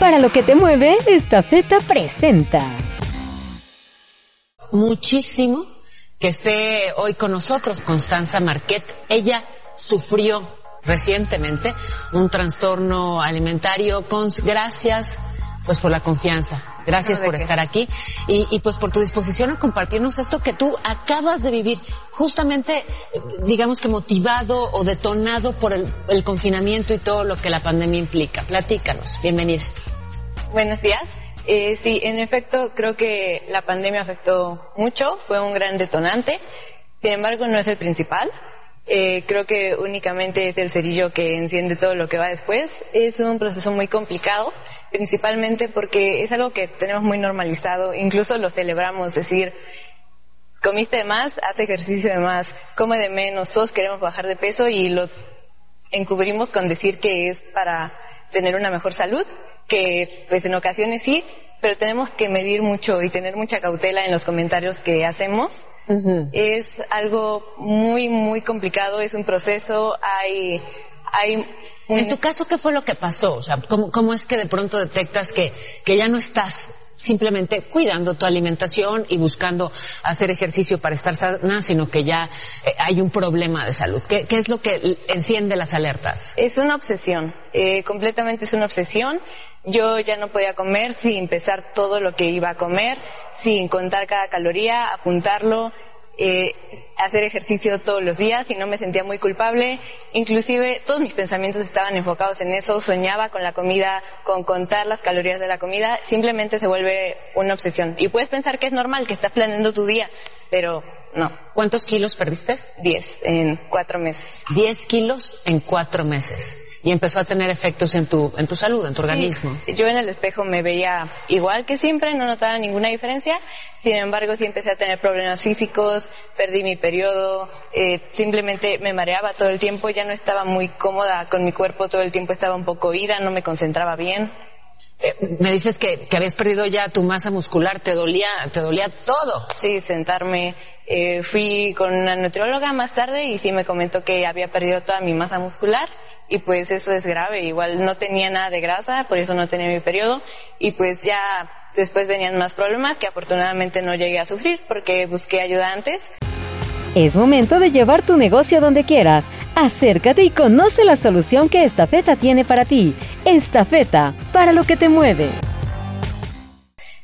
Para lo que te mueve, esta feta presenta. Muchísimo que esté hoy con nosotros Constanza Marquet. Ella sufrió recientemente un trastorno alimentario. con gracias pues por la confianza. Gracias por estar aquí y, y, pues por tu disposición a compartirnos esto que tú acabas de vivir, justamente, digamos que motivado o detonado por el, el confinamiento y todo lo que la pandemia implica. Platícanos. Bienvenida. Buenos días. Eh, sí, en efecto, creo que la pandemia afectó mucho, fue un gran detonante. Sin embargo, no es el principal. Eh, creo que únicamente es el cerillo que enciende todo lo que va después. Es un proceso muy complicado, principalmente porque es algo que tenemos muy normalizado, incluso lo celebramos, decir, comiste de más, haz ejercicio de más, come de menos, todos queremos bajar de peso y lo encubrimos con decir que es para tener una mejor salud, que pues en ocasiones sí, pero tenemos que medir mucho y tener mucha cautela en los comentarios que hacemos. Es algo muy, muy complicado, es un proceso, hay, hay En tu caso, ¿qué fue lo que pasó? O sea, ¿cómo, cómo es que de pronto detectas que, que ya no estás simplemente cuidando tu alimentación y buscando hacer ejercicio para estar sana, sino que ya eh, hay un problema de salud. ¿Qué, ¿Qué, es lo que enciende las alertas? Es una obsesión, eh, completamente es una obsesión. Yo ya no podía comer sin pesar todo lo que iba a comer, sin contar cada caloría, apuntarlo, eh, hacer ejercicio todos los días y no me sentía muy culpable. Inclusive todos mis pensamientos estaban enfocados en eso, soñaba con la comida, con contar las calorías de la comida, simplemente se vuelve una obsesión. Y puedes pensar que es normal, que estás planeando tu día, pero no. ¿Cuántos kilos perdiste? Diez en cuatro meses. Diez kilos en cuatro meses y empezó a tener efectos en tu, en tu salud, en tu organismo. Yo en el espejo me veía igual que siempre, no notaba ninguna diferencia. Sin embargo, sí empecé a tener problemas físicos, perdí mi periodo, eh, simplemente me mareaba todo el tiempo, ya no estaba muy cómoda con mi cuerpo, todo el tiempo estaba un poco ida, no me concentraba bien. Eh, me dices que, que habías perdido ya tu masa muscular, te dolía, te dolía todo. Sí, sentarme, eh, fui con una nutrióloga más tarde y sí me comentó que había perdido toda mi masa muscular y pues eso es grave. Igual no tenía nada de grasa, por eso no tenía mi periodo y pues ya después venían más problemas que afortunadamente no llegué a sufrir porque busqué ayuda antes. Es momento de llevar tu negocio donde quieras. Acércate y conoce la solución que Estafeta tiene para ti. Estafeta, para lo que te mueve.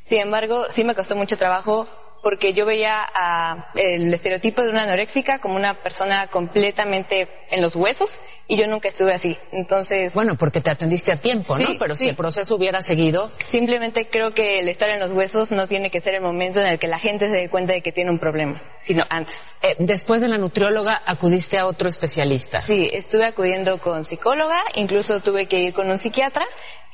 Sin embargo, sí me costó mucho trabajo porque yo veía a el estereotipo de una anoréxica como una persona completamente en los huesos y yo nunca estuve así. Entonces. Bueno, porque te atendiste a tiempo, ¿no? Pero si el proceso hubiera seguido. Simplemente creo que el estar en los huesos no tiene que ser el momento en el que la gente se dé cuenta de que tiene un problema, sino antes. Eh, después de la nutrióloga, acudiste a otro especialista. Sí, estuve acudiendo con psicóloga, incluso tuve que ir con un psiquiatra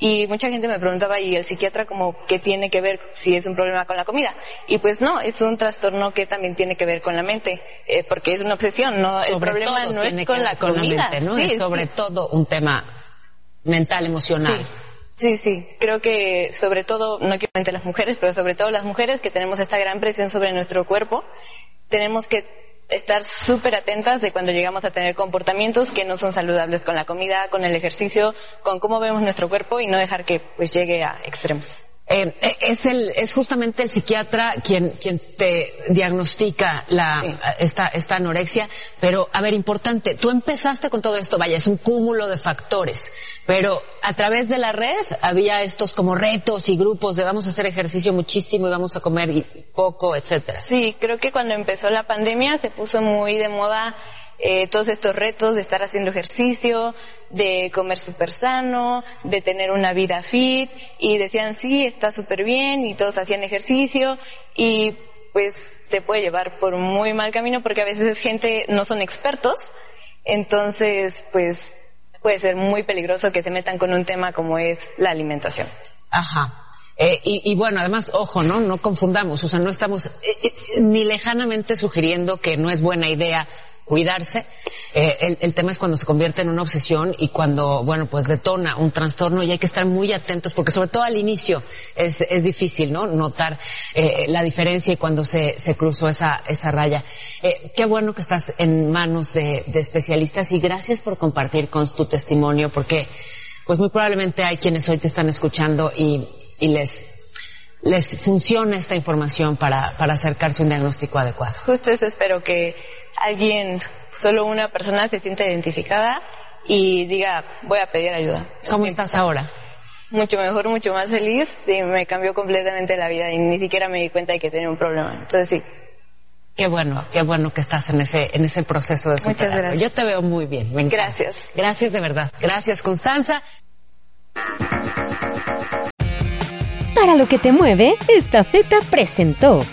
y mucha gente me preguntaba, ¿y el psiquiatra como qué tiene que ver si es un problema con la comida? Y pues no, es un trastorno que también tiene que ver con la mente, eh, porque es una obsesión, no, el problema no es con la comida. ¿no? es sobre todo un tema mental, emocional. Sí. Sí, creo que sobre todo, no quiero las mujeres, pero sobre todo las mujeres que tenemos esta gran presión sobre nuestro cuerpo, tenemos que estar súper atentas de cuando llegamos a tener comportamientos que no son saludables con la comida, con el ejercicio, con cómo vemos nuestro cuerpo y no dejar que pues llegue a extremos. Eh, eh, es el, es justamente el psiquiatra quien, quien te diagnostica la, esta, esta anorexia, pero a ver, importante, tú empezaste con todo esto, vaya, es un cúmulo de factores, pero a través de la red había estos como retos y grupos de vamos a hacer ejercicio muchísimo y vamos a comer poco, etcétera. Sí, creo que cuando empezó la pandemia se puso muy de moda eh, todos estos retos de estar haciendo ejercicio, de comer súper sano, de tener una vida fit, y decían, sí, está súper bien, y todos hacían ejercicio, y pues te puede llevar por un muy mal camino porque a veces gente no son expertos, entonces pues puede ser muy peligroso que se metan con un tema como es la alimentación. Ajá. Eh, y, y, bueno, además, ojo, ¿no? No confundamos, o sea, no estamos eh, eh, ni lejanamente sugiriendo que no es buena idea cuidarse. Eh, el, el, tema es cuando se convierte en una obsesión y cuando, bueno, pues detona un trastorno y hay que estar muy atentos porque sobre todo al inicio es, es difícil, ¿no? Notar la diferencia y cuando se, se cruzó esa, esa raya. Qué bueno que estás en manos de, de especialistas y gracias por compartir con tu testimonio porque pues muy probablemente hay quienes hoy te están escuchando y, y les les funciona esta información para, para acercarse a un diagnóstico adecuado. Justo eso espero que alguien, solo una persona se sienta identificada y diga, voy a pedir ayuda. ¿Cómo estás ahora? Mucho mejor, mucho más feliz y me cambió completamente la vida y ni siquiera me di cuenta de que tenía un problema. Entonces sí. Qué bueno, qué bueno que estás en ese, en ese proceso de superarlo. Muchas gracias. Yo te veo muy bien. Gracias. Gracias de verdad. Gracias, Constanza. Para lo que te mueve, esta feta presentó